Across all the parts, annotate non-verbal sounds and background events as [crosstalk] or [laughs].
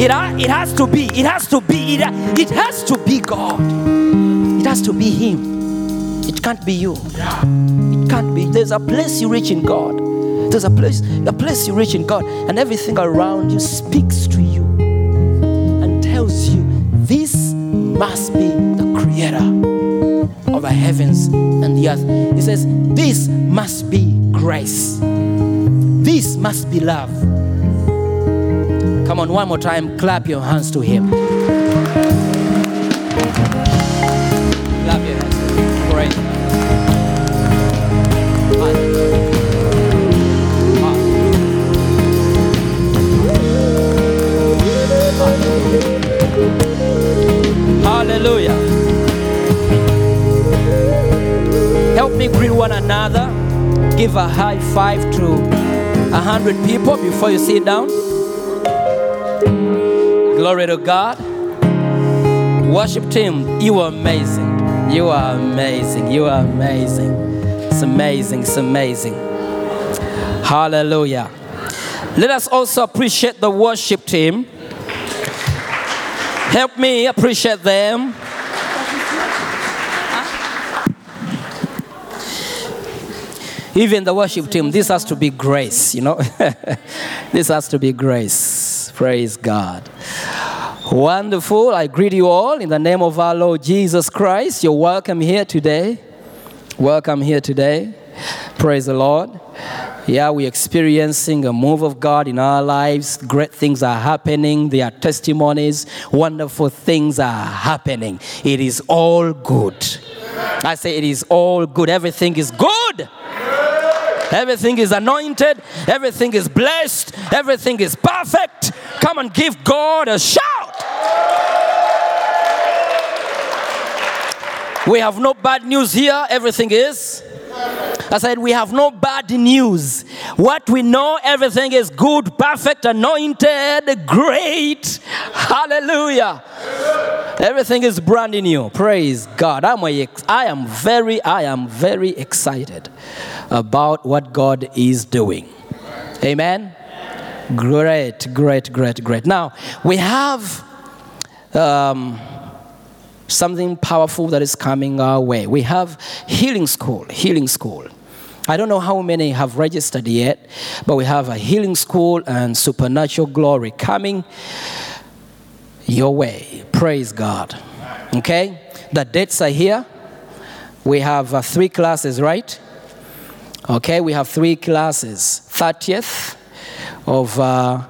It, ha- it has to be. It has to be. It, ha- it has to be God. It has to be Him. It can't be you. It can't be. There's a place you reach in God. There's a place, a place you reach in God, and everything around you speaks to you and tells you this must be the Creator of the heavens and the earth. He says, This must be grace. This must be love. Come on, one more time, clap your hands to Him. Clap your hands. Hallelujah. Hallelujah. Help me greet one another. Give a high five to a hundred people before you sit down. Glory to God. Worship team, you are amazing. You are amazing. You are amazing. It's amazing. It's amazing. Hallelujah. Let us also appreciate the worship team. Help me appreciate them. Even the worship team, this has to be grace, you know. [laughs] this has to be grace. Praise God. Wonderful. I greet you all in the name of our Lord Jesus Christ. You're welcome here today. Welcome here today. Praise the Lord. Yeah, we're experiencing a move of God in our lives. Great things are happening. There are testimonies. Wonderful things are happening. It is all good. I say it is all good. Everything is good. Everything is anointed. Everything is blessed. Everything is perfect. Come and give God a shout. We have no bad news here. Everything is. I said, we have no bad news. What we know, everything is good, perfect, anointed, great. Hallelujah. Everything is brand new. Praise God. I'm a, I am very, I am very excited about what God is doing. Amen. Great, great, great, great. Now, we have um, something powerful that is coming our way. We have healing school, healing school. I don't know how many have registered yet, but we have a healing school and supernatural glory coming your way. Praise God. Okay? The dates are here. We have uh, three classes, right? Okay, we have three classes 30th of uh,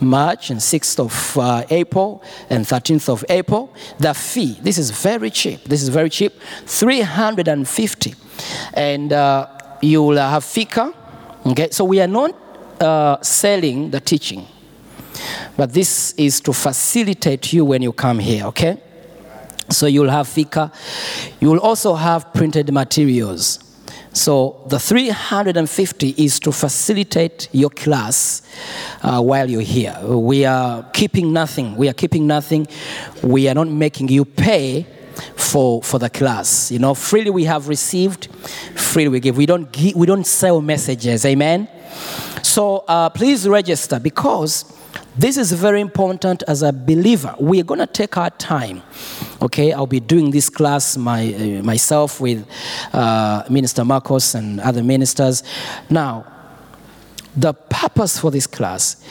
March and 6th of uh, April and 13th of April. The fee, this is very cheap. This is very cheap 350. And uh, you'll uh, have fika. Okay, so we are not uh, selling the teaching, but this is to facilitate you when you come here, okay? So you'll have fika. You'll also have printed materials. So the 350 is to facilitate your class uh, while you're here. We are keeping nothing. We are keeping nothing. We are not making you pay for for the class. You know, freely we have received, freely we give. We don't give, we don't sell messages. Amen. So uh, please register because this is very important as a believer. We are going to take our time. Okay, I'll be doing this class my, uh, myself with uh, Minister Marcos and other ministers. Now, the purpose for this class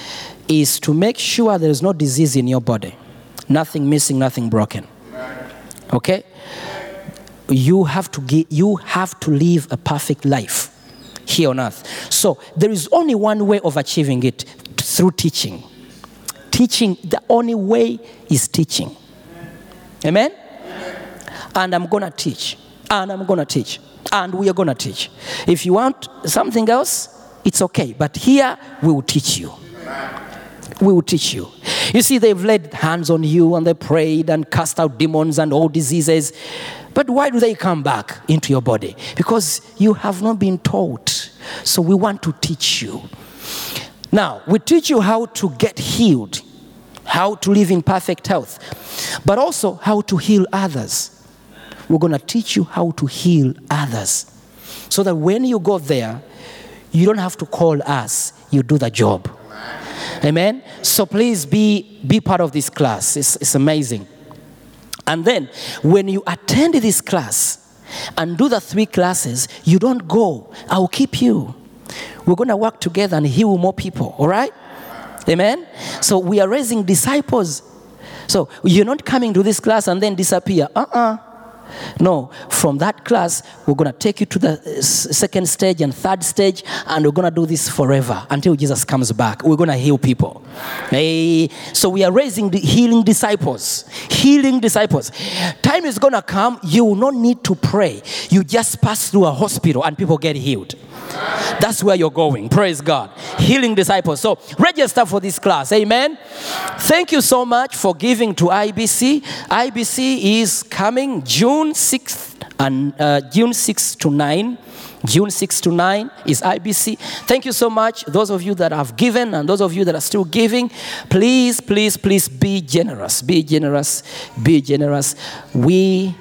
is to make sure there is no disease in your body, nothing missing, nothing broken. Okay, you have to get, you have to live a perfect life here on earth. So there is only one way of achieving it through teaching. Teaching, the only way is teaching. Amen? And I'm to teach. And I'm to teach. And we are to teach. If you want something else, it's okay. But here, we will teach you. We will teach you. You see, they've laid hands on you and they prayed and cast out demons and all diseases. But why do they come back into your body? Because you have not been taught. So we want to teach you. Now, we teach you how to get healed, how to live in perfect health, but also how to heal others. We're going to teach you how to heal others so that when you go there, you don't have to call us, you do the job. Amen. So please be be part of this class. It's, it's amazing. And then when you attend this class and do the three classes, you don't go. I'll keep you. We're going to work together and heal more people, all right? Amen. So we are raising disciples. So you're not coming to this class and then disappear. Uh-uh. No, from that class, we're going to take you to the uh, second stage and third stage, and we're going to do this forever until Jesus comes back. We're going to heal people. Hey, so we are raising the healing disciples. Healing disciples. Time is going to come, you will not need to pray. You just pass through a hospital and people get healed. That's where you're going. Praise God. Healing disciples. So register for this class. Amen. Thank you so much for giving to IBC. IBC is coming June 6th and uh, June 6th to 9. June 6 to 9 is IBC. Thank you so much. Those of you that have given and those of you that are still giving, please, please, please be generous. Be generous. Be generous. We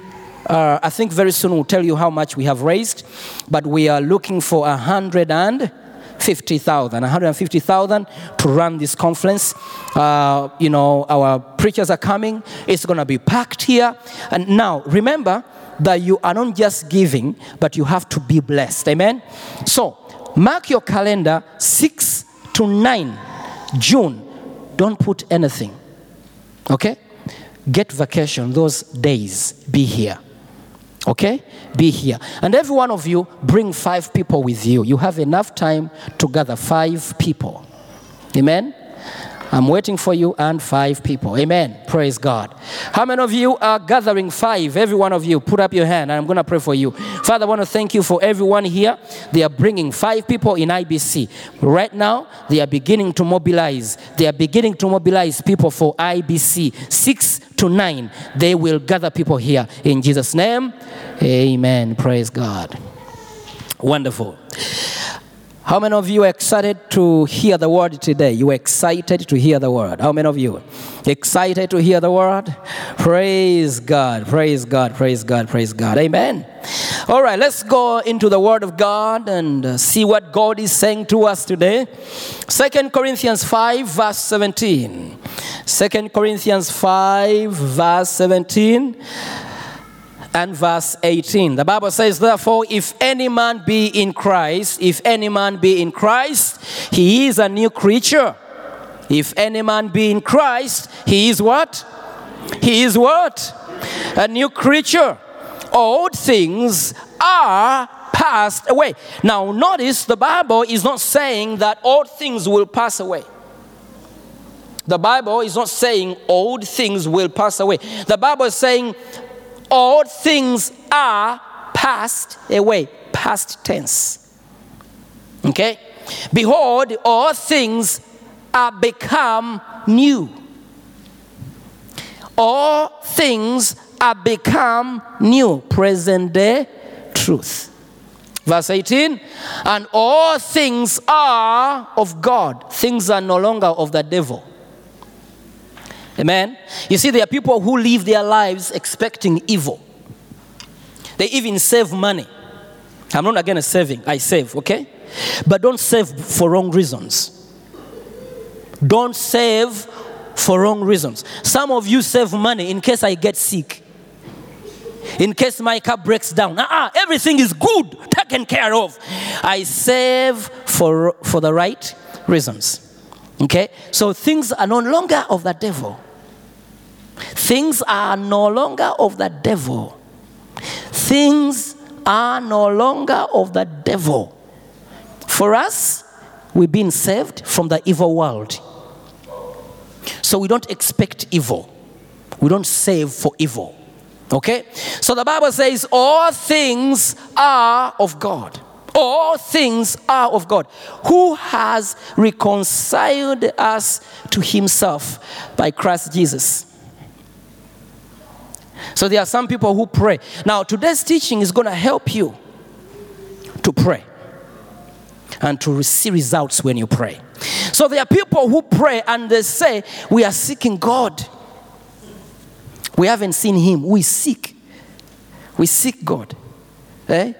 uh, I think very soon we'll tell you how much we have raised, but we are looking for a hundred and fifty thousand, 150,000 to run this conference. Uh, you know, our preachers are coming. It's going to be packed here. And now, remember that you are not just giving, but you have to be blessed. Amen. So, mark your calendar 6 to 9 June. Don't put anything. Okay? Get vacation those days. Be here. Okay? Be here. And every one of you, bring five people with you. You have enough time to gather five people. Amen? I'm waiting for you and five people. Amen. Praise God. How many of you are gathering five? Every one of you, put up your hand and I'm going to pray for you. Father, I want to thank you for everyone here. They are bringing five people in IBC. Right now, they are beginning to mobilize. They are beginning to mobilize people for IBC. Six to nine, they will gather people here in Jesus' name. Amen. Praise God. Wonderful. How many of you are excited to hear the word today? You excited to hear the word. How many of you excited to hear the word? Praise God, praise God, praise God, praise God. Amen. All right, let's go into the word of God and uh, see what God is saying to us today. Second Corinthians 5 verse 17. Second Corinthians 5 verse 17 and verse 18. The Bible says, Therefore, if any man be in Christ, if any man be in Christ, he is a new creature. If any man be in Christ, he is what? He is what? A new creature. Old things are passed away. Now, notice the Bible is not saying that old things will pass away. The Bible is not saying old things will pass away. The Bible is saying all things are passed eh, away, past tense. Okay? Behold, all things are become new. All things are become new, present day truth. Verse 18, and all things are of God. Things are no longer of the devil. Amen. You see, there are people who live their lives expecting evil. They even save money. I'm not against saving, I save, okay? But don't save for wrong reasons. Don't save for wrong reasons. Some of you save money in case I get sick, in case my car breaks down. Ah, everything is good, taken care of. I save for, for the right reasons. Okay? So things are no longer of the devil. Things are no longer of the devil. Things are no longer of the devil. For us, we've been saved from the evil world. So we don't expect evil. We don't save for evil. Okay? So the Bible says all things are of God. all things are of God, who has reconciled us to himself by Christ Jesus. So there are some people who pray. Now, today's teaching is going to help you to pray and to see results when you pray. So there are people who pray and they say, We are seeking God. We haven't seen Him. We seek. We seek God. Eh?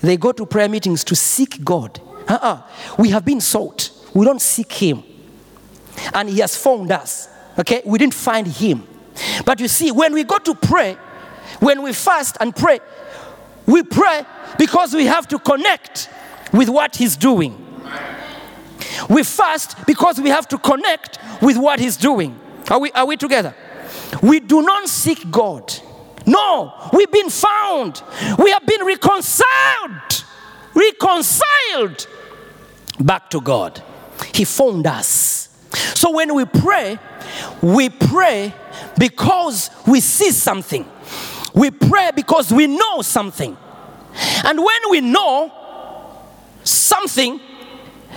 They go to prayer meetings to seek God. Uh-uh. We have been sought. We don't seek Him. And He has found us. Okay? We didn't find Him. But you see, when we go to pray, when we fast and pray, we pray because we have to connect with what He's doing. We fast because we have to connect with what He's doing. Are we, are we together? We do not seek God. No, we've been found. We have been reconciled. Reconciled back to God. He found us. So when we pray, we pray because we see something. We pray because we know something. And when we know something,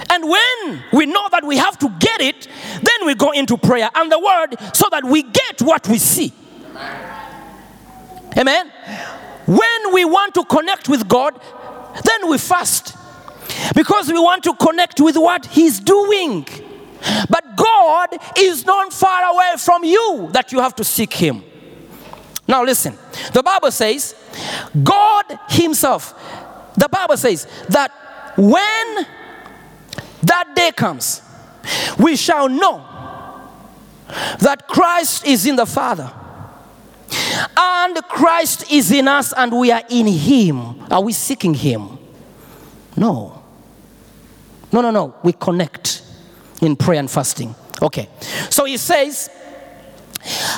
and when we know that we have to get it, then we go into prayer and the word so that we get what we see. Amen. When we want to connect with God, then we fast because we want to connect with what He's doing. But God is not far away from you that you have to seek Him. Now, listen the Bible says, God Himself, the Bible says that when that day comes, we shall know that Christ is in the Father and Christ is in us and we are in Him. Are we seeking Him? No. No, no, no. We connect in prayer and fasting. Okay. So He says,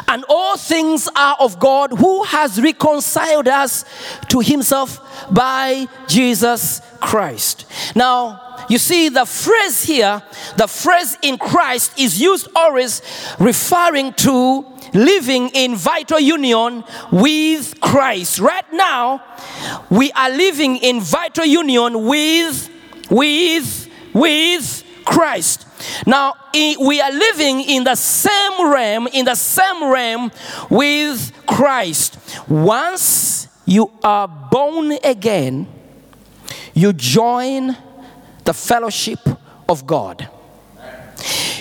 and all things are of God who has reconciled us to himself by Jesus Christ. Now, you see, the phrase here, the phrase in Christ is used always referring to living in vital union with Christ. Right now, we are living in vital union with, with, with Christ. Now, we are living in the same realm, in the same realm with Christ. Once you are born again, you join the fellowship of God.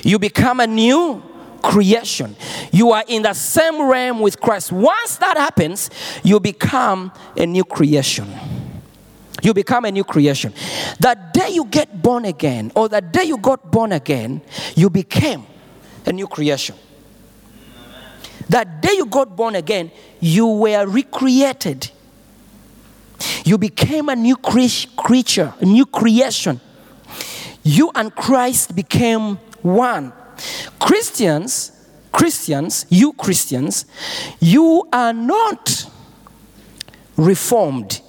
You become a new creation. You are in the same realm with Christ. Once that happens, you become a new creation. You become a new creation. The day you get born again, or the day you got born again, you became a new creation. The day you got born again, you were recreated. You became a new cre- creature, a new creation. You and Christ became one. Christians, Christians, you Christians, you are not reformed.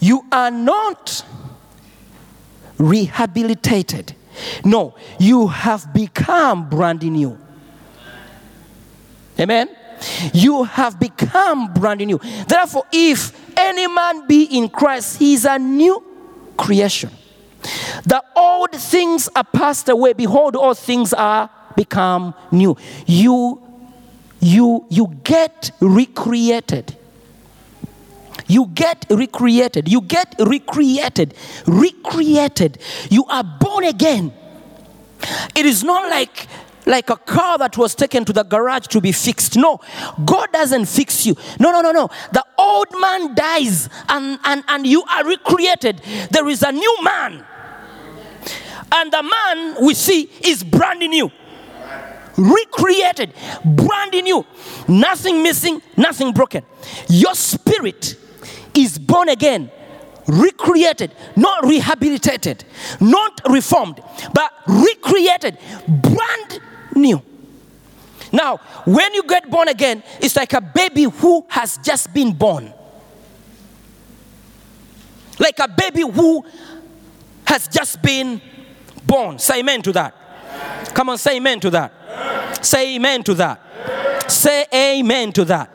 You are not rehabilitated. No, you have become brand new. Amen. You have become brand new. Therefore, if any man be in Christ, he is a new creation. The old things are passed away. Behold, all things are become new. You, you, you get recreated. You get recreated. You get recreated. Recreated. You are born again. It is not like like a car that was taken to the garage to be fixed. No, God doesn't fix you. No, no, no, no. The old man dies and, and, and you are recreated. There is a new man. And the man we see is brand new. Recreated, brand new. Nothing missing, nothing broken. Your spirit is born again, recreated, not rehabilitated, not reformed, but recreated, brand new. Now, when you get born again, it's like a baby who has just been born. Like a baby who has just been born. Say amen to that. Come on, say amen to that. Say amen to that. Say amen to that.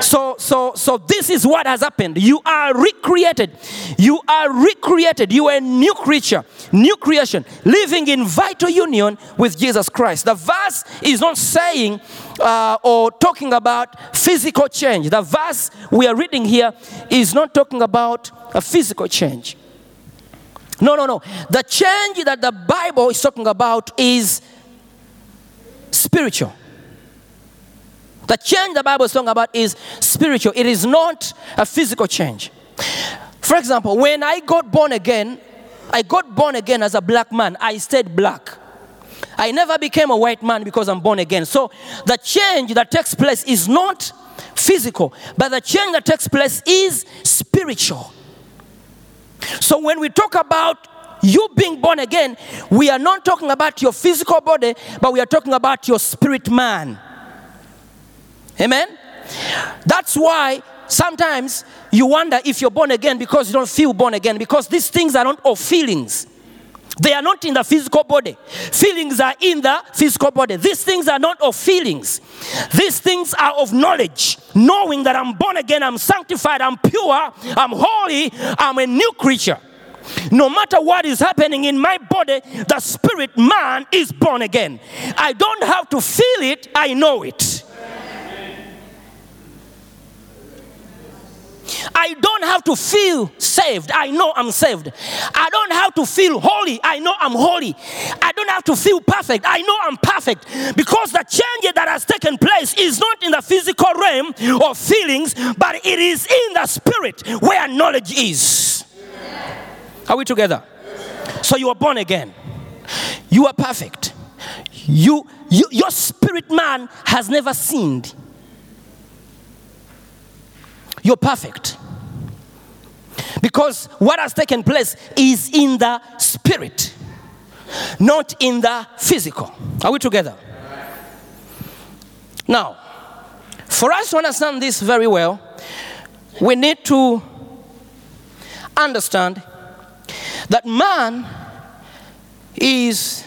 So, so, so this is what has happened. You are recreated. You are recreated. You are a new creature, new creation, living in vital union with Jesus Christ. The verse is not saying uh, or talking about physical change. The verse we are reading here is not talking about a physical change. No, no, no. The change that the Bible is talking about is spiritual. The change the Bible is talking about is spiritual, it is not a physical change. For example, when I got born again, I got born again as a black man, I stayed black. I never became a white man because I'm born again. So the change that takes place is not physical, but the change that takes place is spiritual. So when we talk about you being born again, we are not talking about your physical body, but we are talking about your spirit man. Amen? That's why sometimes you wonder if you're born again because you don't feel born again, because these things are not of feelings. They are not in the physical body. Feelings are in the physical body. These things are not of feelings. These things are of knowledge. Knowing that I'm born again, I'm sanctified, I'm pure, I'm holy, I'm a new creature. No matter what is happening in my body, the spirit man is born again. I don't have to feel it, I know it. I don't have to feel saved. I know I'm saved. I don't have to feel holy. I know I'm holy. I don't have to feel perfect. I know I'm perfect. Because the change that has taken place is not in the physical realm of feelings, but it is in the spirit where knowledge is. Are we together? So you are born again. You are perfect. You, you your spirit man has never sinned. You're perfect. Because what has taken place is in the spirit, not in the physical. Are we together? Now, for us to understand this very well, we need to understand that man is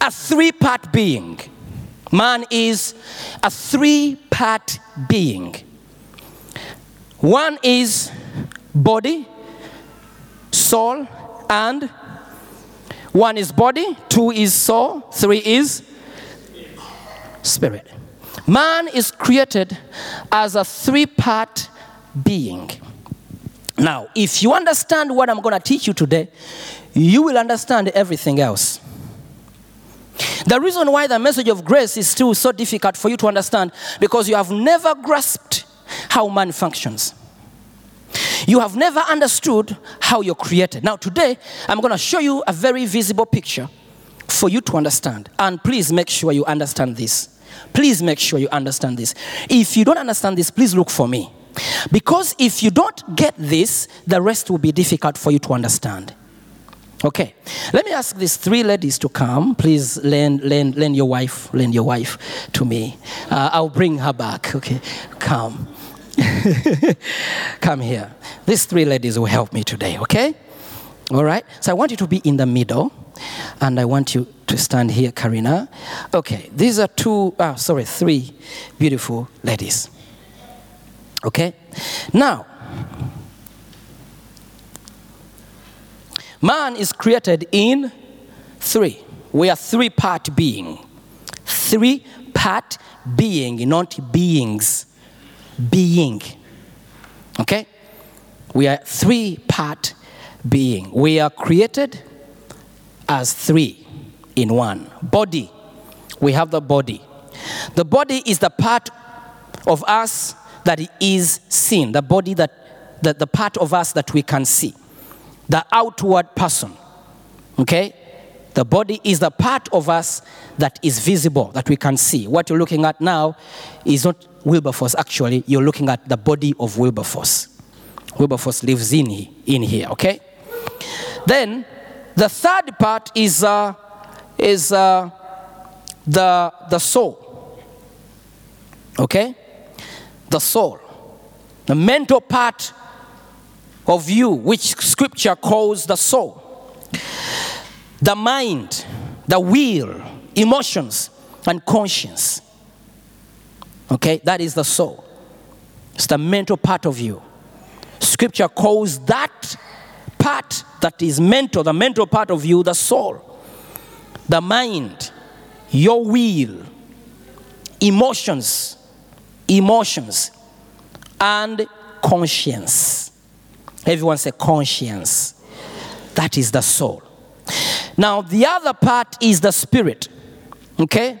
a three part being. Man is a three part being. One is body, soul, and one is body, two is soul, three is spirit. Man is created as a three part being. Now, if you understand what I'm going to teach you today, you will understand everything else. The reason why the message of grace is still so difficult for you to understand because you have never grasped how man functions. You have never understood how you're created. Now, today, I'm going to show you a very visible picture for you to understand. And please make sure you understand this. Please make sure you understand this. If you don't understand this, please look for me. Because if you don't get this, the rest will be difficult for you to understand. Okay, let me ask these three ladies to come. Please lend, lend, lend your wife, lend your wife to me. Uh, I'll bring her back. Okay, come. [laughs] come here. These three ladies will help me today, okay? All right? So I want you to be in the middle, and I want you to stand here, Karina. Okay, these are two, ah, sorry, three beautiful ladies. Okay? Now, man is created in three. We are three part being. Three part being, not beings. Being. Okay? We are three part being. We are created as three in one. Body. We have the body. The body is the part of us that is seen, the body that, that the part of us that we can see, the outward person. Okay? The body is the part of us that is visible, that we can see. What you're looking at now is not Wilberforce, actually, you're looking at the body of Wilberforce. Wilberforce lives in, in here, okay? Then the third part is, uh, is uh, the, the soul. Okay? The soul. The mental part of you, which scripture calls the soul. The mind, the will, emotions, and conscience. Okay? That is the soul. It's the mental part of you. Scripture calls that part that is mental, the mental part of you, the soul, the mind, your will, emotions, emotions, and conscience. Everyone say conscience. That is the soul. Now, the other part is the spirit. Okay?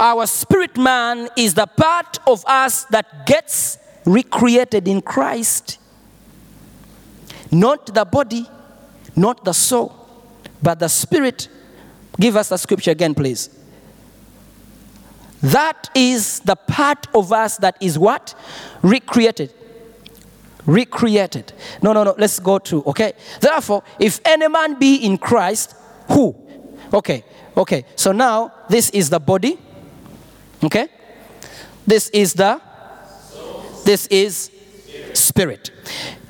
Our spirit man is the part of us that gets recreated in Christ. Not the body, not the soul, but the spirit. Give us the scripture again, please. That is the part of us that is what? Recreated. Recreated. No, no, no. Let's go to, okay? Therefore, if any man be in Christ, who? Okay, okay. So now this is the body. Okay? This is the this is spirit.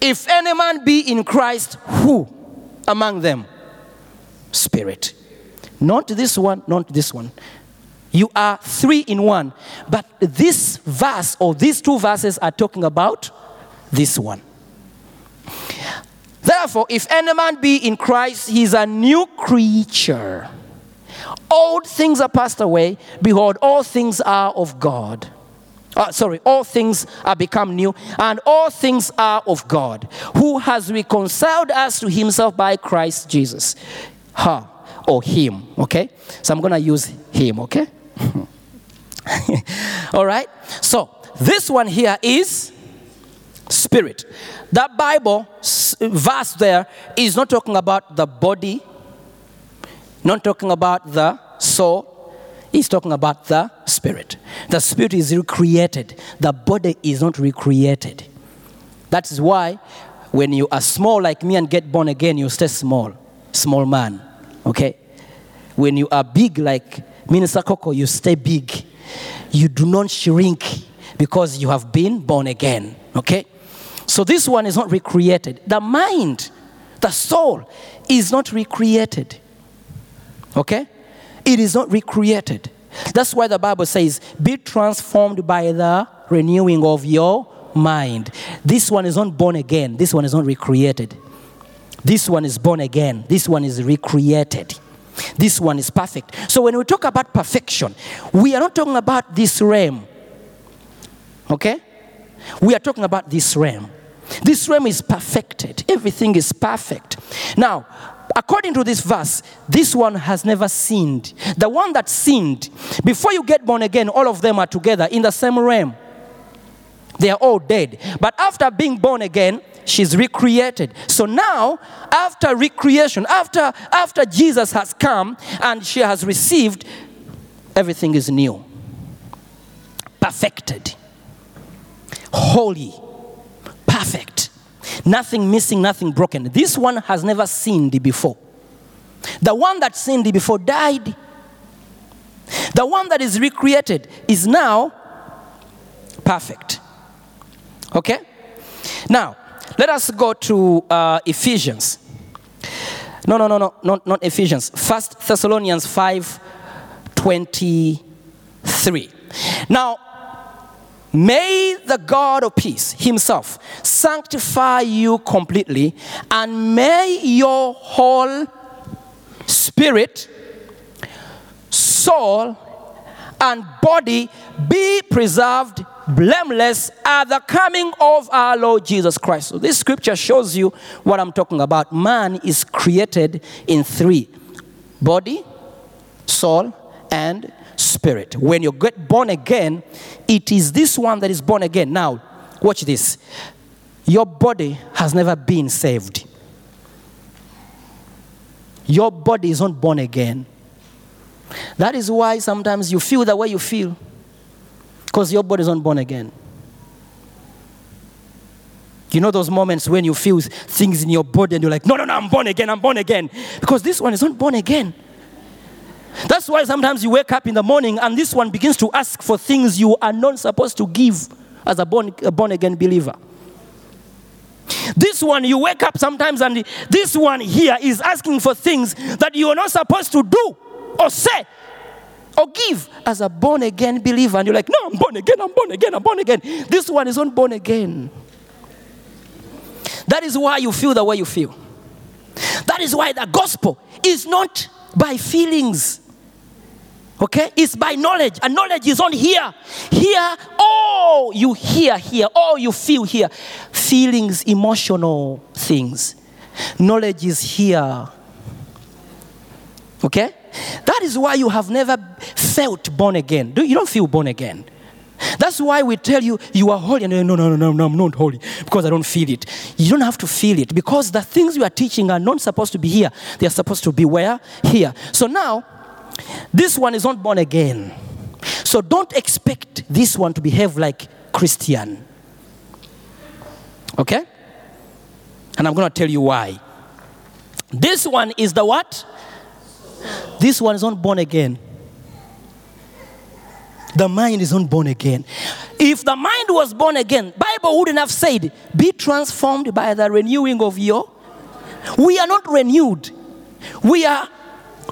If any man be in Christ, who among them? Spirit. Not this one, not this one. You are three in one. But this verse or these two verses are talking about this one. Therefore, if any man be in Christ, he is a new creature. Old things are passed away. Behold, all things are of God. Uh, sorry, all things are become new, and all things are of God, who has reconciled us to himself by Christ Jesus. Her or him, okay? So I'm gonna use him, okay? [laughs] all right? So this one here is spirit. That Bible verse there is not talking about the body, not talking about the soul, He's talking about the spirit. The spirit is recreated, the body is not recreated. That is why when you are small like me and get born again, you stay small, small man. Okay? When you are big like Minister Coco, you stay big. You do not shrink because you have been born again. Okay? So this one is not recreated. The mind, the soul is not recreated. Okay? It is not recreated. That's why the Bible says, be transformed by the renewing of your mind. This one is not born again. This one is not recreated. This one is born again. This one is recreated. This one is perfect. So when we talk about perfection, we are not talking about this realm. Okay? We are talking about this realm. This realm is perfected. Everything is perfect. Now, according to this verse, this one has never sinned. The one that sinned, before you get born again, all of them are together in the same realm. They are all dead. But after being born again, she's recreated. So now, after recreation, after after Jesus has come and she has received, everything is new. Perfected. Holy. Perfect. Nothing missing, nothing broken. This one has never sinned before. The one that sinned before died. The one that is recreated is now perfect. Okay? Now, let us go to uh, Ephesians. No, no, no, no, not, not Ephesians. First Thessalonians 5 23. Now, may the God of peace himself sanctify you completely, and may your whole spirit, soul, and body be preserved blameless at the coming of our Lord Jesus Christ. So, this scripture shows you what I'm talking about. Man is created in three body, soul, and spirit. When you get born again, it is this one that is born again. Now, watch this. Your body has never been saved. Your body is not born again. That is why sometimes you feel the way you feel. Because your body is not born again. You know those moments when you feel things in your body and you're like, no, no, no, I'm born again, I'm born again. Because this one is not born again. That's why sometimes you wake up in the morning and this one begins to ask for things you are not supposed to give as a born, a born again believer. This one, you wake up sometimes and this one here is asking for things that you are not supposed to do or say or give as a born again believer. And you're like, no, I'm born again, I'm born again, I'm born again. This one is not born again. That is why you feel the way you feel. That is why the gospel is not by feelings. Okay? It's by knowledge. And knowledge is on here. Here, oh, you hear here. Oh, you feel here. Feelings, emotional things. Knowledge is here. Okay? That is why you have never felt born again. You don't feel born again. That's why we tell you you are holy. And no, no, no, no, no, I'm not holy because I don't feel it. You don't have to feel it because the things you are teaching are not supposed to be here. They are supposed to be where? Here. So now, this one is not born again. So don't expect this one to behave like Christian. Okay? And I'm going to tell you why. This one is the what? This one is not born again. The mind is not born again. If the mind was born again, Bible wouldn't have said, "Be transformed by the renewing of your." We are not renewed. We are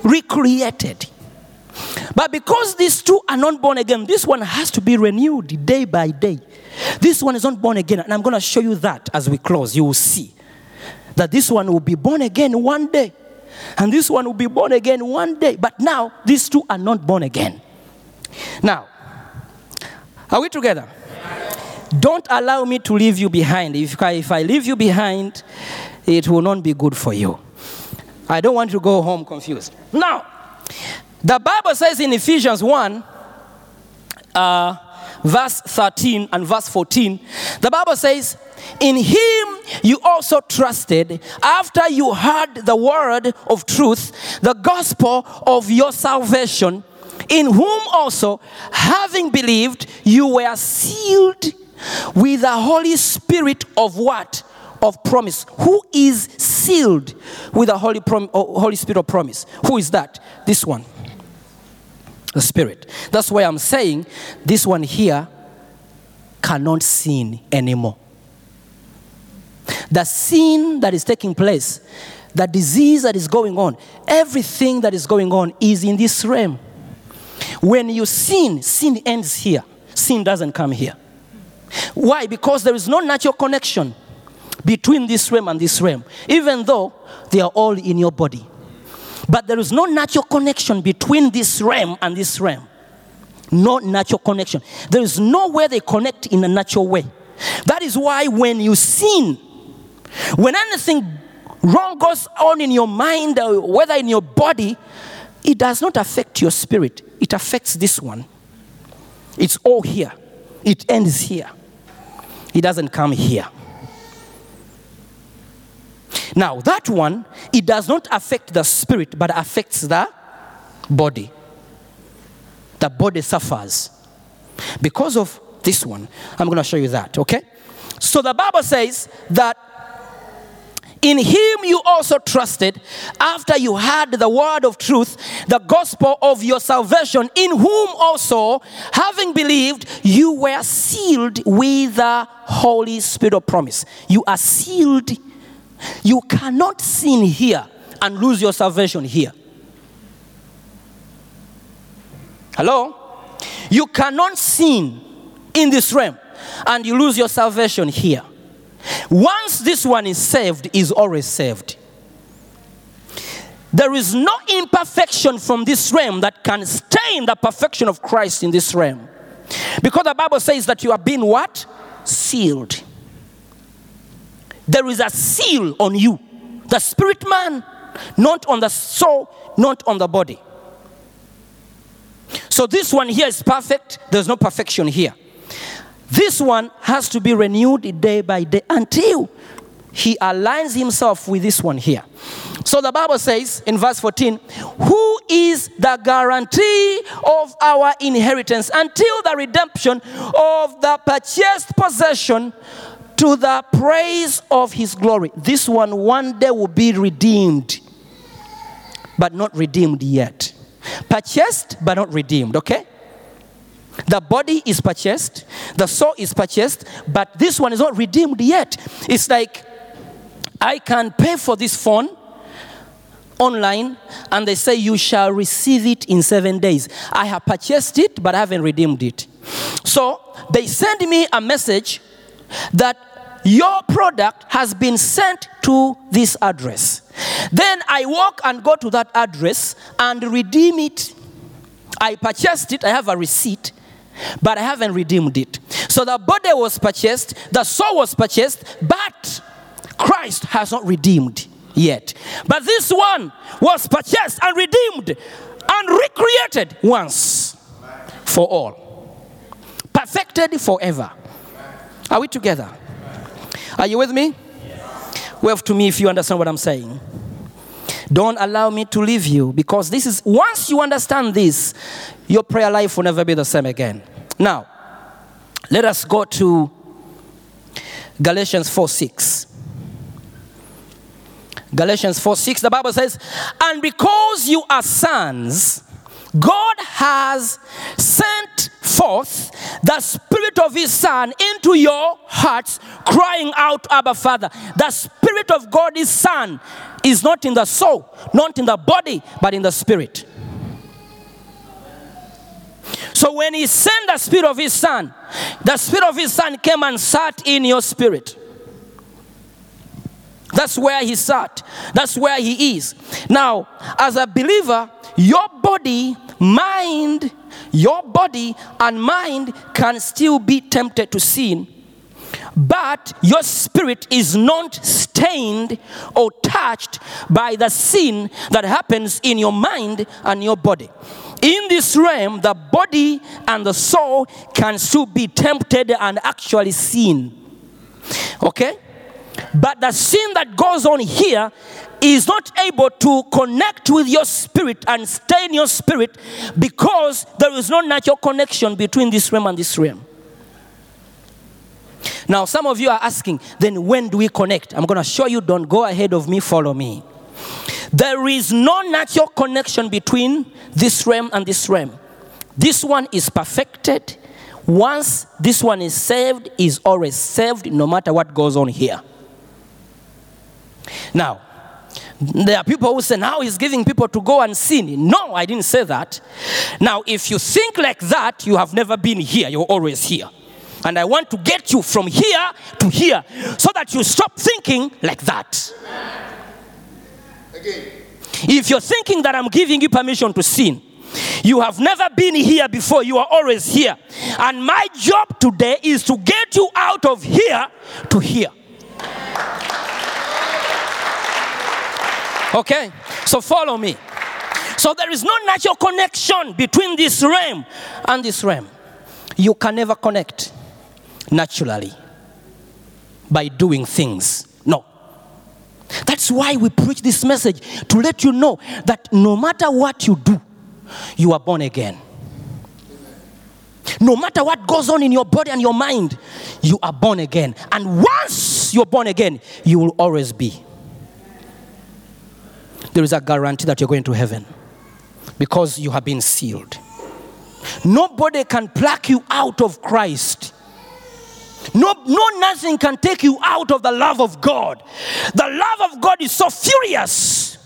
recreated. But because these two are not born again, this one has to be renewed day by day. This one is not born again, and I'm going to show you that as we close. You will see that this one will be born again one day, and this one will be born again one day. But now, these two are not born again. Now, are we together? Don't allow me to leave you behind. If I, if I leave you behind, it will not be good for you. I don't want you to go home confused. Now, the Bible says in Ephesians 1, uh, verse 13 and verse 14, the Bible says, In him you also trusted after you heard the word of truth, the gospel of your salvation, in whom also, having believed, you were sealed with the Holy Spirit of what? Of promise. Who is sealed with the Holy, prom- oh, Holy Spirit of promise? Who is that? This one the Spirit. That's why I'm saying this one here cannot sin anymore. The sin that is taking place, the disease that is going on, everything that is going on is in this realm. When you sin, sin ends here. Sin doesn't come here. Why? Because there is no natural connection between this realm and this realm, even though they are all in your body. But there is no natural connection between this realm and this realm. No natural connection. There is no way they connect in a natural way. That is why when you sin, when anything wrong goes on in your mind, or whether in your body, it does not affect your spirit. It affects this one. It's all here. It ends here. It doesn't come here. Now, that one, it does not affect the spirit, but affects the body. The body suffers. Because of this one, I'm going to show you that, okay? So the Bible says that in him you also trusted after you heard the word of truth, the gospel of your salvation, in whom also, having believed, you were sealed with the Holy Spirit of promise. You are sealed. You cannot sin here and lose your salvation here. Hello? You cannot sin in this realm and you lose your salvation here. Once this one is saved, is always saved. There is no imperfection from this realm that can stain the perfection of Christ in this realm. Because the Bible says that you are being what? Sealed. There is a seal on you. The spirit man, not on the soul, not on the body. So this one here is perfect. There's no perfection here. This one has to be renewed day by day until he aligns himself with this one here. So the Bible says in verse 14, Who is the guarantee of our inheritance until the redemption of the purchased possession to the praise of his glory? This one one day will be redeemed, but not redeemed yet. Purchased, but not redeemed, okay? The body is purchased, the soul is purchased, but this one is not redeemed yet. It's like I can pay for this phone, online and they say you shall receive it in seven days. I have purchased it, but I haven't redeemed it. So they send me a message that your product has been sent to this address. Then I walk and go to that address and redeem it. I purchased it, I have a receipt, but I haven't redeemed it. So the body was purchased, the soul was purchased, but Christ has not redeemed yet. But this one was purchased and redeemed and recreated once for all, perfected forever. Are we together? Are you with me? Wave to me if you understand what I'm saying. Don't allow me to leave you because this is, once you understand this, your prayer life will never be the same again. Now, let us go to Galatians 4 6. Galatians 4 6, the Bible says, And because you are sons, God has sent forth the Spirit of His Son into your hearts, crying out, Abba, Father. The Spirit of God, His Son, is not in the soul, not in the body, but in the Spirit. So when He sent the Spirit of His Son, the Spirit of His Son came and sat in your spirit. That's where he sat. That's where he is. Now, as a believer, your body, mind, your body and mind can still be tempted to sin. But your spirit is not stained or touched by the sin that happens in your mind and your body. In this realm, the body and the soul can still be tempted and actually sin. Okay? But the sin that goes on here is not able to connect with your spirit and stay in your spirit because there is no natural connection between this realm and this realm. Now, some of you are asking, then when do we connect? I'm going to show you, don't go ahead of me, follow me. There is no natural connection between this realm and this realm. This one is perfected. Once this one is saved, is always saved, no matter what goes on here. Now, there are people who say now he's giving people to go and sin. No, I didn't say that. Now, if you think like that, you have never been here, you're always here. And I want to get you from here to here so that you stop thinking like that. Again. If you're thinking that I'm giving you permission to sin, you have never been here before, you are always here. And my job today is to get you out of here to here. Okay? So follow me. So there is no natural connection between this realm and this realm. You can never connect naturally by doing things. No. That's why we preach this message to let you know that no matter what you do, you are born again. No matter what goes on in your body and your mind, you are born again. And once you're born again, you will always be. There is a guarantee that you're going to heaven because you have been sealed. Nobody can pluck you out of Christ. No, no, nothing can take you out of the love of God. The love of God is so furious.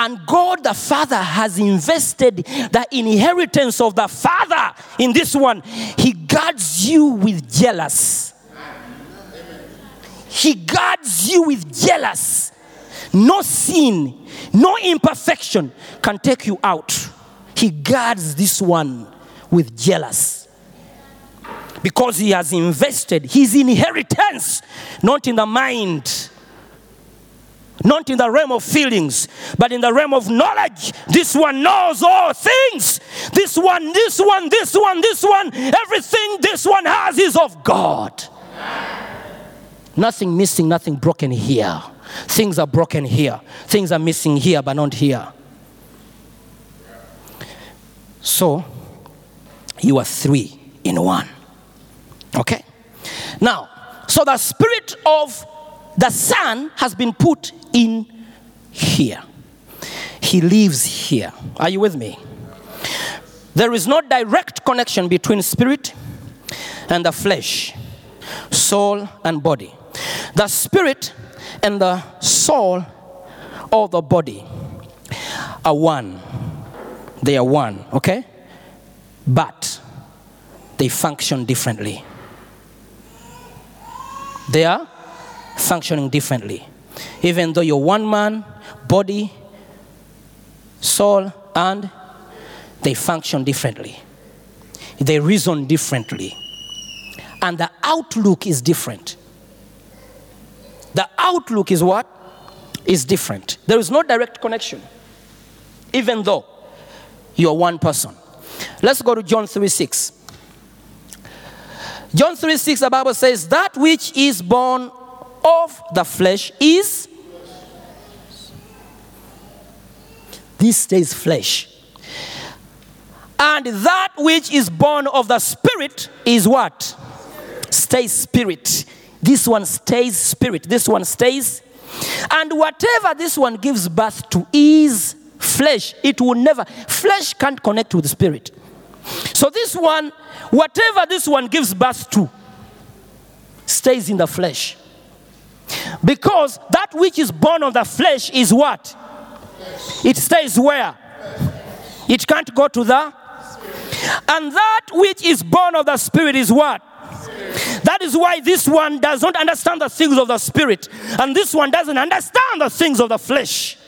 And God the Father has invested the inheritance of the Father in this one. He guards you with jealous. He guards you with jealous. No sin, no imperfection can take you out. He guards this one with jealous. Because he has invested his inheritance not in the mind not in the realm of feelings but in the realm of knowledge. This one knows all things. This one this one this one this one everything this one has is of god. Nothing missing nothing broken here things are broken here things are missing here but not here so you are three in one Okay? Now, so the spirit of the Son has been put in here. He lives here. Are you with me? There is no direct connection between spirit and the flesh, soul and body. The spirit and the soul of the body are one. They are one, okay? But they function differently. They are functioning differently. Even though you're one man, body, soul, and they function differently. They reason differently. And the outlook is different. The outlook is what? Is different. There is no direct connection, even though you're one person. Let's go to John 3 6. John 3 6, the Bible says, That which is born of the flesh is. This stays flesh. And that which is born of the spirit is what? Stays spirit. This one stays spirit. This one stays. And whatever this one gives birth to is flesh. It will never, flesh can't connect with the spirit. So this one, whatever this one gives birth to, stays in the flesh. Because that which is born of the flesh is what? It stays where? It can't go to the. And that which is born of the spirit is what? That is why this one does not understand the things of the spirit, and this one doesn't understand the things of the flesh.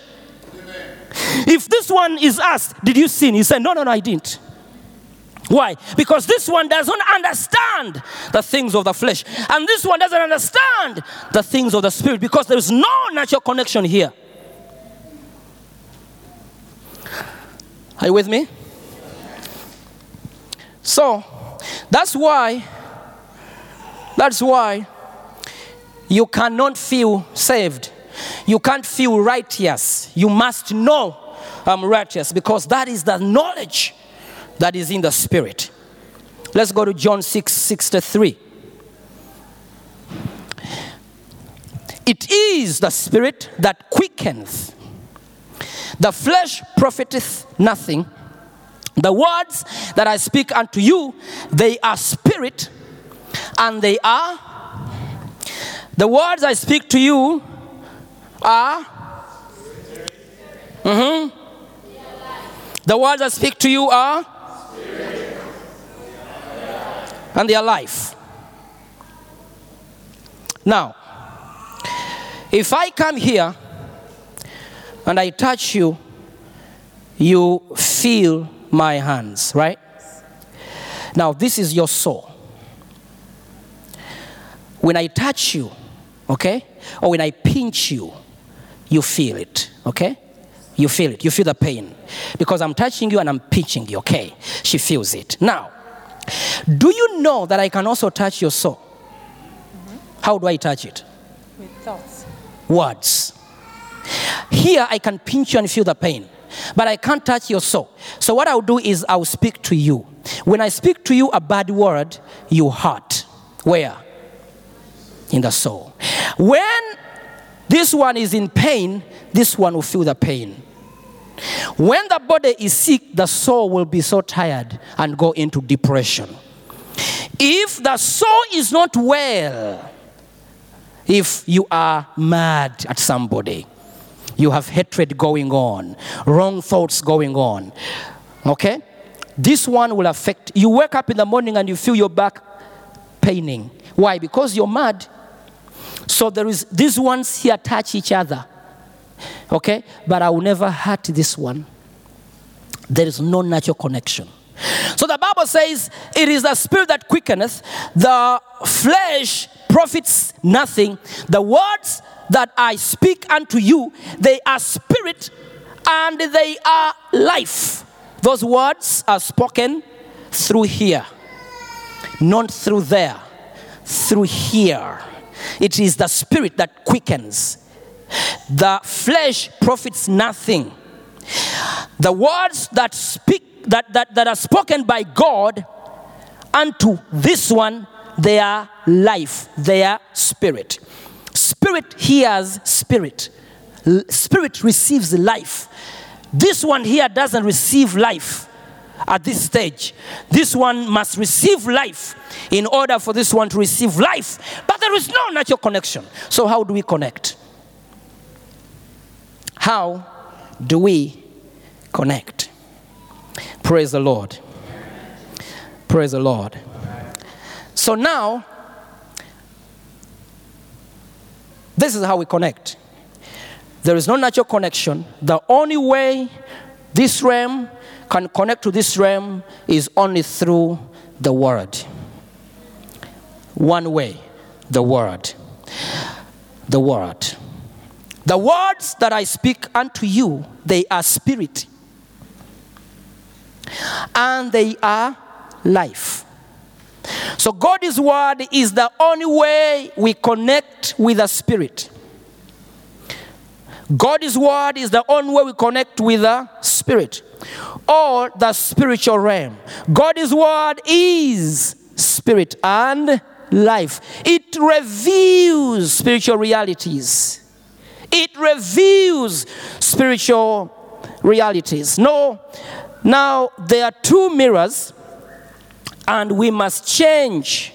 If this one is asked, Did you sin? He said, No, no, no, I didn't. Why? Because this one doesn't understand the things of the flesh, and this one doesn't understand the things of the spirit because there is no natural connection here. Are you with me? So, that's why, that's why you cannot feel saved. You can't feel righteous. You must know I'm righteous because that is the knowledge that is in the spirit. Let's go to John 6 63. It is the spirit that quickens. The flesh profiteth nothing. The words that I speak unto you, they are spirit and they are. The words I speak to you are. Mhm. The words I speak to you are. And they are life. Now, if I come here and I touch you, you feel my hands, right? Now, this is your soul. When I touch you, okay, or when I pinch you, you feel it, okay? You feel it. You feel the pain. Because I'm touching you and I'm pinching you, okay? She feels it. Now, do you know that I can also touch your soul? Mm-hmm. How do I touch it? With thoughts. words. Here I can pinch you and feel the pain, but I can't touch your soul. So what I'll do is I'll speak to you. When I speak to you a bad word, you hurt. Where? In the soul. When this one is in pain, this one will feel the pain. When the body is sick, the soul will be so tired and go into depression. If the soul is not well, if you are mad at somebody, you have hatred going on, wrong thoughts going on, okay? This one will affect you. Wake up in the morning and you feel your back paining. Why? Because you're mad. So there is these ones here touch each other. Okay? But I will never hurt this one. There is no natural connection. So the Bible says, It is the spirit that quickeneth, the flesh profits nothing. The words that I speak unto you, they are spirit and they are life. Those words are spoken through here, not through there, through here. It is the spirit that quickens. The flesh profits nothing. The words that speak that, that, that are spoken by God unto this one, they are life, they are spirit. Spirit hears spirit. Spirit receives life. This one here doesn't receive life at this stage. This one must receive life in order for this one to receive life. But there is no natural connection. So, how do we connect? How do we connect. Praise the Lord. Praise the Lord. So now, this is how we connect. There is no natural connection. The only way this realm can connect to this realm is only through the Word. One way, the Word. The Word. The words that I speak unto you, they are spirit and they are life. So, God's word is the only way we connect with the spirit. God's word is the only way we connect with the spirit or the spiritual realm. God's word is spirit and life. It reveals spiritual realities. It reveals spiritual realities. No, now there are two mirrors, and we must change.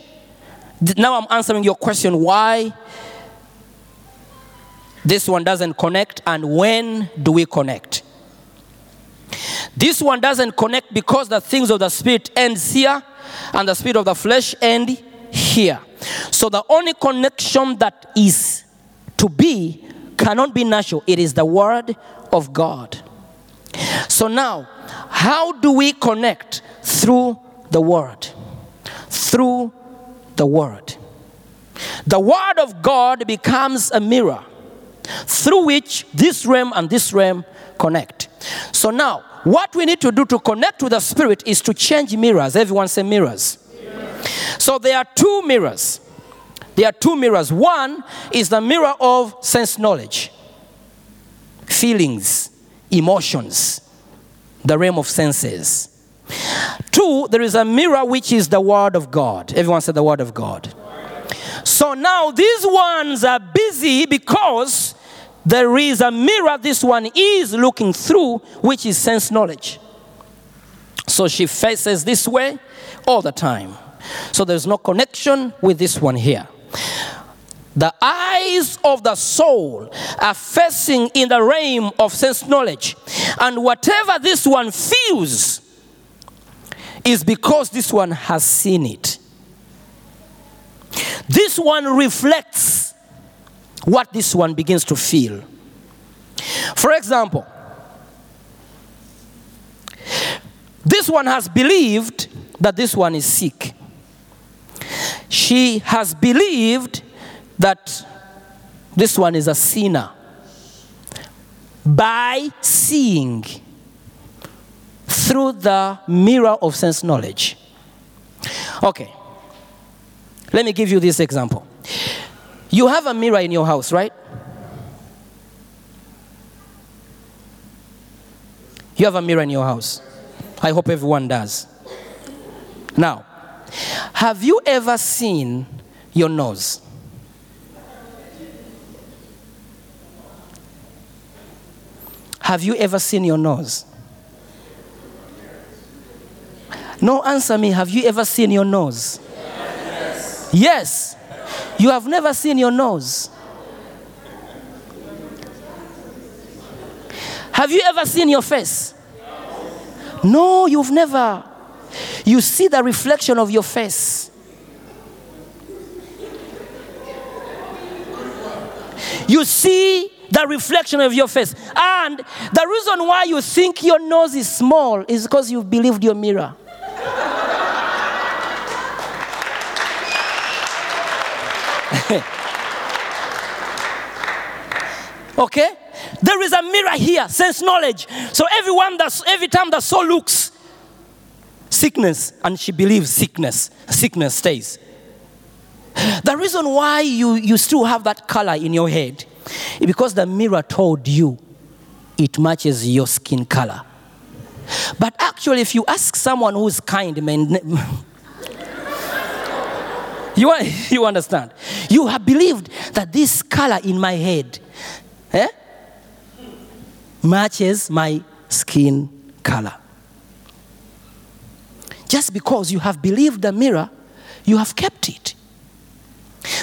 Now I'm answering your question why this one doesn't connect, and when do we connect? This one doesn't connect because the things of the spirit ends here, and the spirit of the flesh end here. So the only connection that is to be cannot be natural. It is the word of God. So now, how do we connect through the word? Through the word. The word of God becomes a mirror through which this realm and this realm connect. So now, what we need to do to connect to the spirit is to change mirrors. Everyone say mirrors. So there are two mirrors. There are two mirrors. One is the mirror of sense knowledge, feelings, emotions, the realm of senses. Two, there is a mirror which is the Word of God. Everyone said the Word of God. So now these ones are busy because there is a mirror this one is looking through, which is sense knowledge. So she faces this way all the time. So there's no connection with this one here. The eyes of the soul are facing in the realm of sense knowledge. And whatever this one feels is because this one has seen it. This one reflects what this one begins to feel. For example, this one has believed that this one is sick. She has believed that this one is a sinner by seeing through the mirror of sense knowledge. Okay, let me give you this example. You have a mirror in your house, right? You have a mirror in your house. I hope everyone does. Now, have you ever seen your nose? Have you ever seen your nose? No, answer me. Have you ever seen your nose? Yes. You have never seen your nose. Have you ever seen your face? No, you've never. You see the reflection of your face. You see the reflection of your face. And the reason why you think your nose is small is because you've believed your mirror. [laughs] Okay? There is a mirror here, sense knowledge. So everyone that's every time the soul looks, sickness, and she believes sickness, sickness stays. The reason why you, you still have that color in your head is because the mirror told you it matches your skin color. But actually, if you ask someone who's kind, man, [laughs] you, [laughs] you understand? You have believed that this color in my head eh, matches my skin color. Just because you have believed the mirror, you have kept it.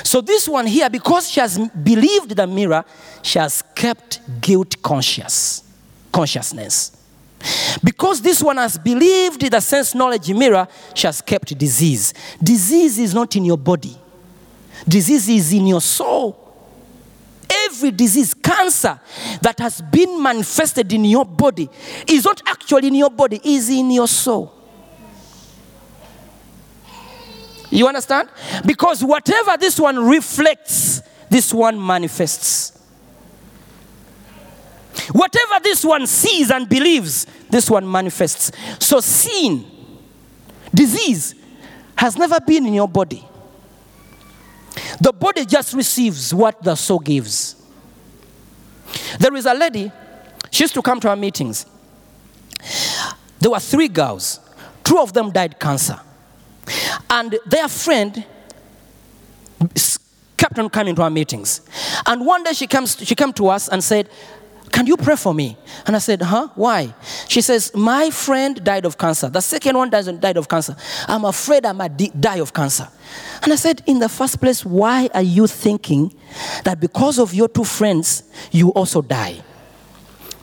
So, this one here, because she has believed the mirror, she has kept guilt conscious, consciousness. Because this one has believed the sense knowledge mirror, she has kept disease. Disease is not in your body, disease is in your soul. Every disease, cancer that has been manifested in your body is not actually in your body, is in your soul. You understand? Because whatever this one reflects, this one manifests. Whatever this one sees and believes, this one manifests. So, sin, disease, has never been in your body. The body just receives what the soul gives. There is a lady, she used to come to our meetings. There were three girls, two of them died cancer. And their friend kept on coming to our meetings. And one day she comes, she came to us and said, Can you pray for me? And I said, Huh? Why? She says, My friend died of cancer. The second one died of cancer. I'm afraid I might die of cancer. And I said, In the first place, why are you thinking that because of your two friends, you also die?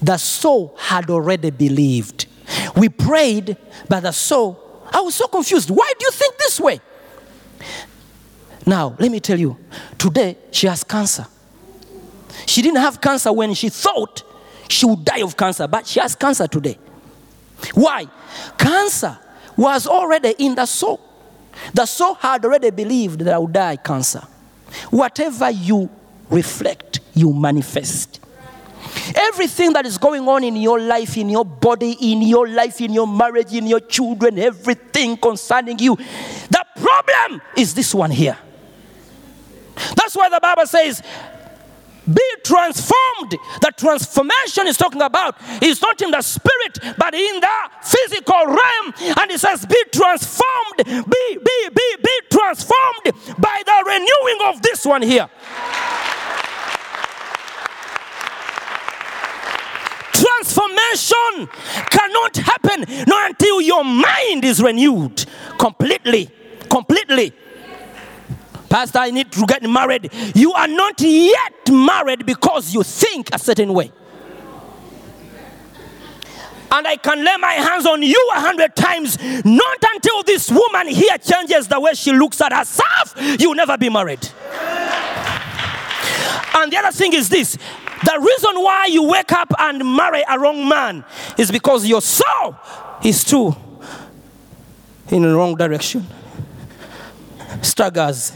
The soul had already believed. We prayed, but the soul, I was so confused. Why do you think this way? Now, let me tell you, today she has cancer. She didn't have cancer when she thought she would die of cancer, but she has cancer today. Why? Cancer was already in the soul. The soul had already believed that I would die cancer. Whatever you reflect, you manifest. Everything that is going on in your life, in your body, in your life, in your marriage, in your children, everything concerning you, the problem is this one here. That's why the Bible says, be transformed. The transformation is talking about is not in the spirit, but in the physical realm. And it says, be transformed, be, be, be, be transformed by the renewing of this one here. Transformation cannot happen not until your mind is renewed completely. Completely. Pastor, I need to get married. You are not yet married because you think a certain way. And I can lay my hands on you a hundred times, not until this woman here changes the way she looks at herself, you'll never be married. And the other thing is this the reason why you wake up and marry a wrong man is because your soul is too in the wrong direction. Struggles.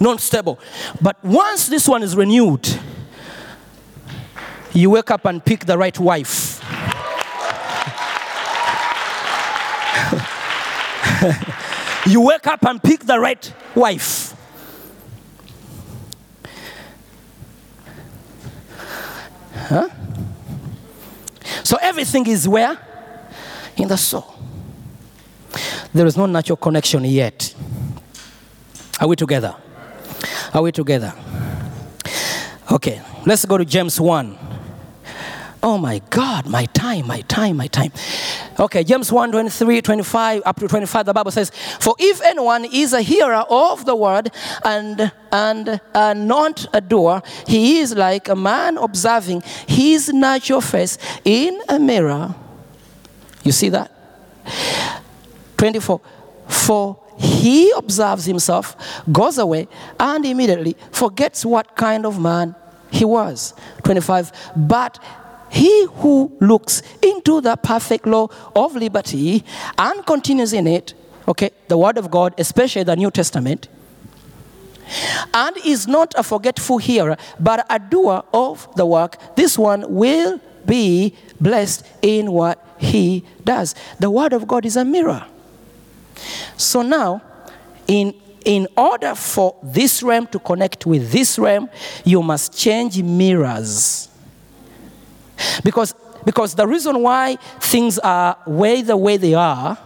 Not stable. But once this one is renewed, you wake up and pick the right wife. [laughs] you wake up and pick the right wife. Huh? So everything is where? In the soul. There is no natural connection yet. Are we together? Are we together? Okay, let's go to James 1. Oh my God, my time, my time, my time. Okay, James 1 23, 25, up to 25, the Bible says, For if anyone is a hearer of the word and, and uh, not a doer, he is like a man observing his natural face in a mirror. You see that? 24. For he observes himself, goes away, and immediately forgets what kind of man he was. 25. But he who looks into the perfect law of liberty and continues in it, okay, the word of God, especially the New Testament, and is not a forgetful hearer, but a doer of the work, this one will be blessed in what he does. The word of God is a mirror. So now, in, in order for this realm to connect with this realm, you must change mirrors. Because, because the reason why things are way the way they are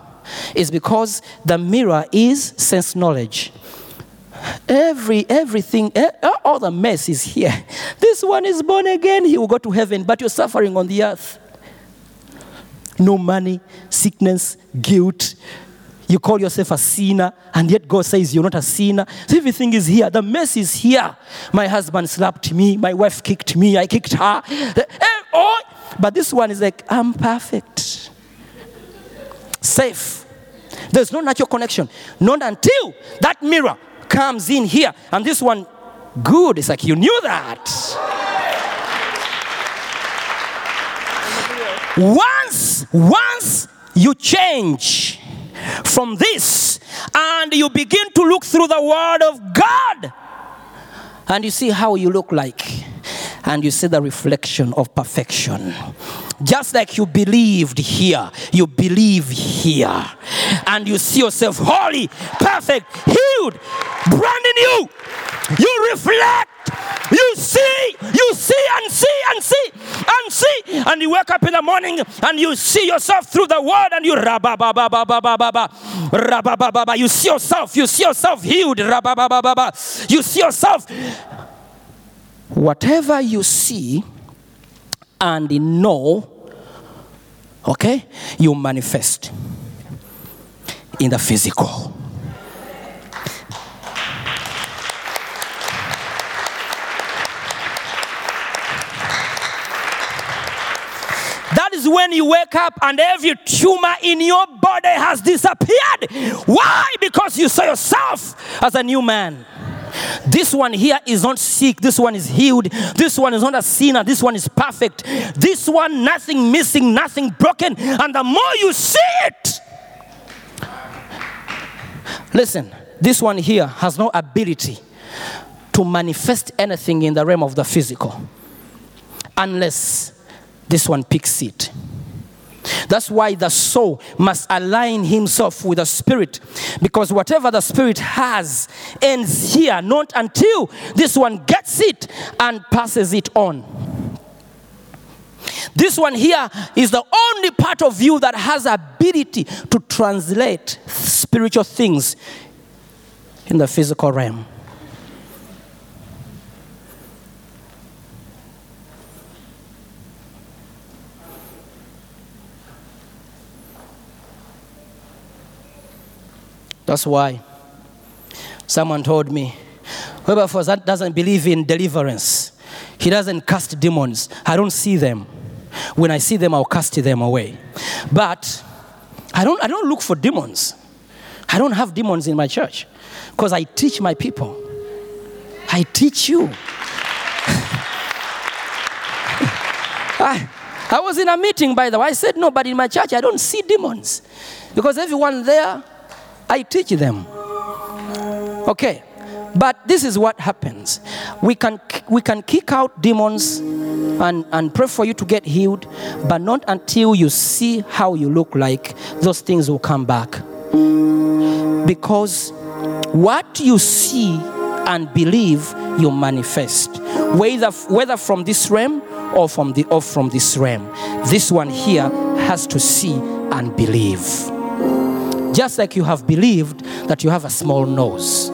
is because the mirror is sense knowledge. Every everything, all the mess is here. [laughs] This one is born again, he will go to heaven, but you're suffering on the earth. No money, sickness, guilt. You call yourself a sinner, and yet God says you're not a sinner. So everything is here. The mess is here. My husband slapped me. My wife kicked me. I kicked her. Eh, oh, but this one is like, I'm perfect. Safe. There's no natural connection. Not until that mirror comes in here. And this one, good. It's like you knew that. Once, once you change from this and you begin to look through the Word of God and you see how you look like and you see the reflection of perfection. Just like you believed here, you believe here, and you see yourself holy, perfect, healed, brand new. You reflect, you see, you see, and see, and see, and see, and you wake up in the morning and you see yourself through the word, and you rabababababababa, rababababa. You see yourself, you see yourself healed, rabababababa. You see yourself whatever you see and know, okay, you manifest in the physical. That is when you wake up and every tumor in your body has disappeared. Why? Because you saw yourself as a new man. This one here is not sick. This one is healed. This one is not a sinner. This one is perfect. This one, nothing missing, nothing broken. And the more you see it, listen, this one here has no ability to manifest anything in the realm of the physical unless this one picks it. That's why the soul must align himself with the spirit. Because whatever the spirit has ends here, not until this one gets it and passes it on. This one here is the only part of you that has ability to translate spiritual things in the physical realm. That's why someone told me, whoever for that doesn't believe in deliverance, he doesn't cast demons. I don't see them. When I see them, I'll cast them away. But I don't, I don't look for demons. I don't have demons in my church because I teach my people. I teach you. [laughs] I, I was in a meeting, by the way. I said, no, but in my church, I don't see demons because everyone there, I teach them. Okay. But this is what happens. We can, we can kick out demons and, and pray for you to get healed, but not until you see how you look like, those things will come back. Because what you see and believe, you manifest. Whether, whether from this realm or from, the, or from this realm. This one here has to see and believe. Just like you have believed that you have a small nose,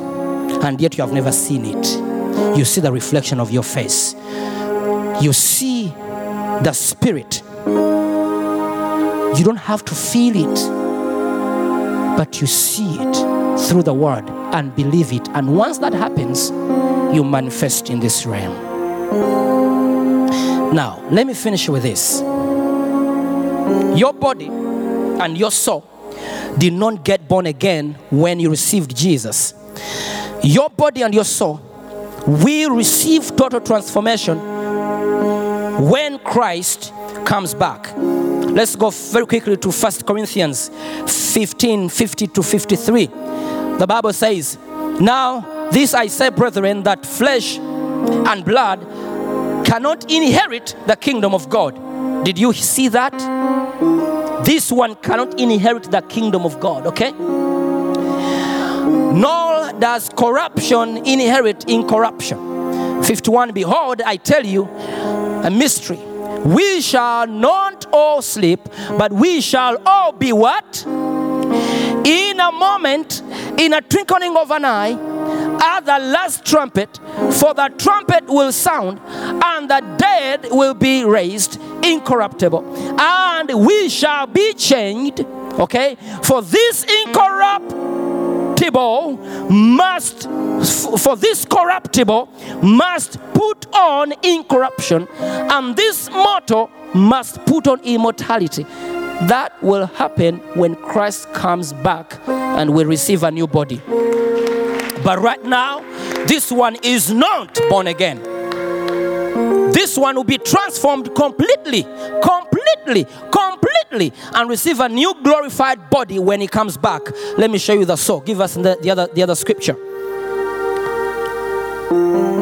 and yet you have never seen it. You see the reflection of your face. You see the spirit. You don't have to feel it, but you see it through the word and believe it. And once that happens, you manifest in this realm. Now, let me finish with this. Your body and your soul did not get born again when you received Jesus. Your body and your soul will receive total transformation when Christ comes back. Let's go very quickly to 1 Corinthians 15 50 to 53. The Bible says, Now this I say, brethren, that flesh and blood cannot inherit the kingdom of God. Did you see that? This one cannot inherit the kingdom of God, okay? Nor does corruption inherit incorruption. 51 Behold, I tell you a mystery. We shall not all sleep, but we shall all be what? In a moment, in a twinkling of an eye, at the last trumpet, for the trumpet will sound, and the dead will be raised incorruptible, and we shall be changed Okay? For this incorruptible must, for this corruptible must put on incorruption, and this mortal must put on immortality. That will happen when Christ comes back and we receive a new body. But right now, this one is not born again. This one will be transformed completely, completely, completely, and receive a new glorified body when he comes back. Let me show you the so. Give us the, the other the other scripture.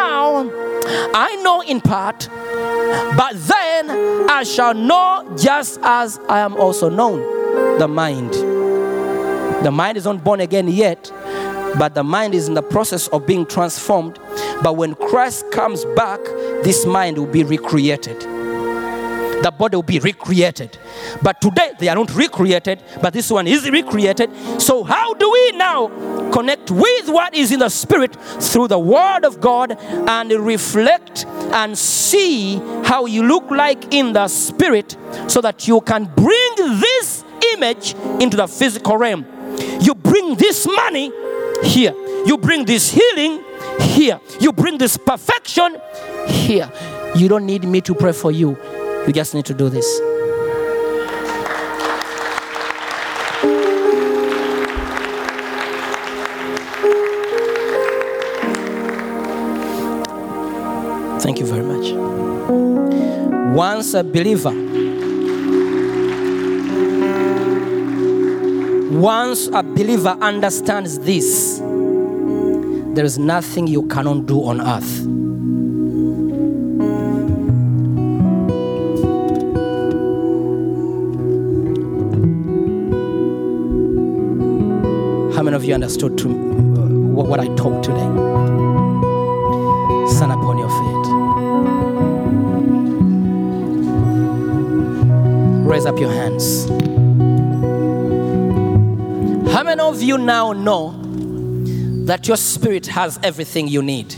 I know in part, but then I shall know just as I am also known. The mind. The mind is not born again yet, but the mind is in the process of being transformed. But when Christ comes back, this mind will be recreated. The body will be recreated. But today they are not recreated, but this one is recreated. So, how do we now connect with what is in the spirit through the word of God and reflect and see how you look like in the spirit so that you can bring this image into the physical realm? You bring this money here. You bring this healing here. You bring this perfection here. You don't need me to pray for you. You just need to do this. Thank you very much. Once a believer, once a believer understands this, there is nothing you cannot do on earth. You understood to, uh, what, I taught today? Stand upon your feet. Raise up your hands. How many of you now know that your spirit has everything you need?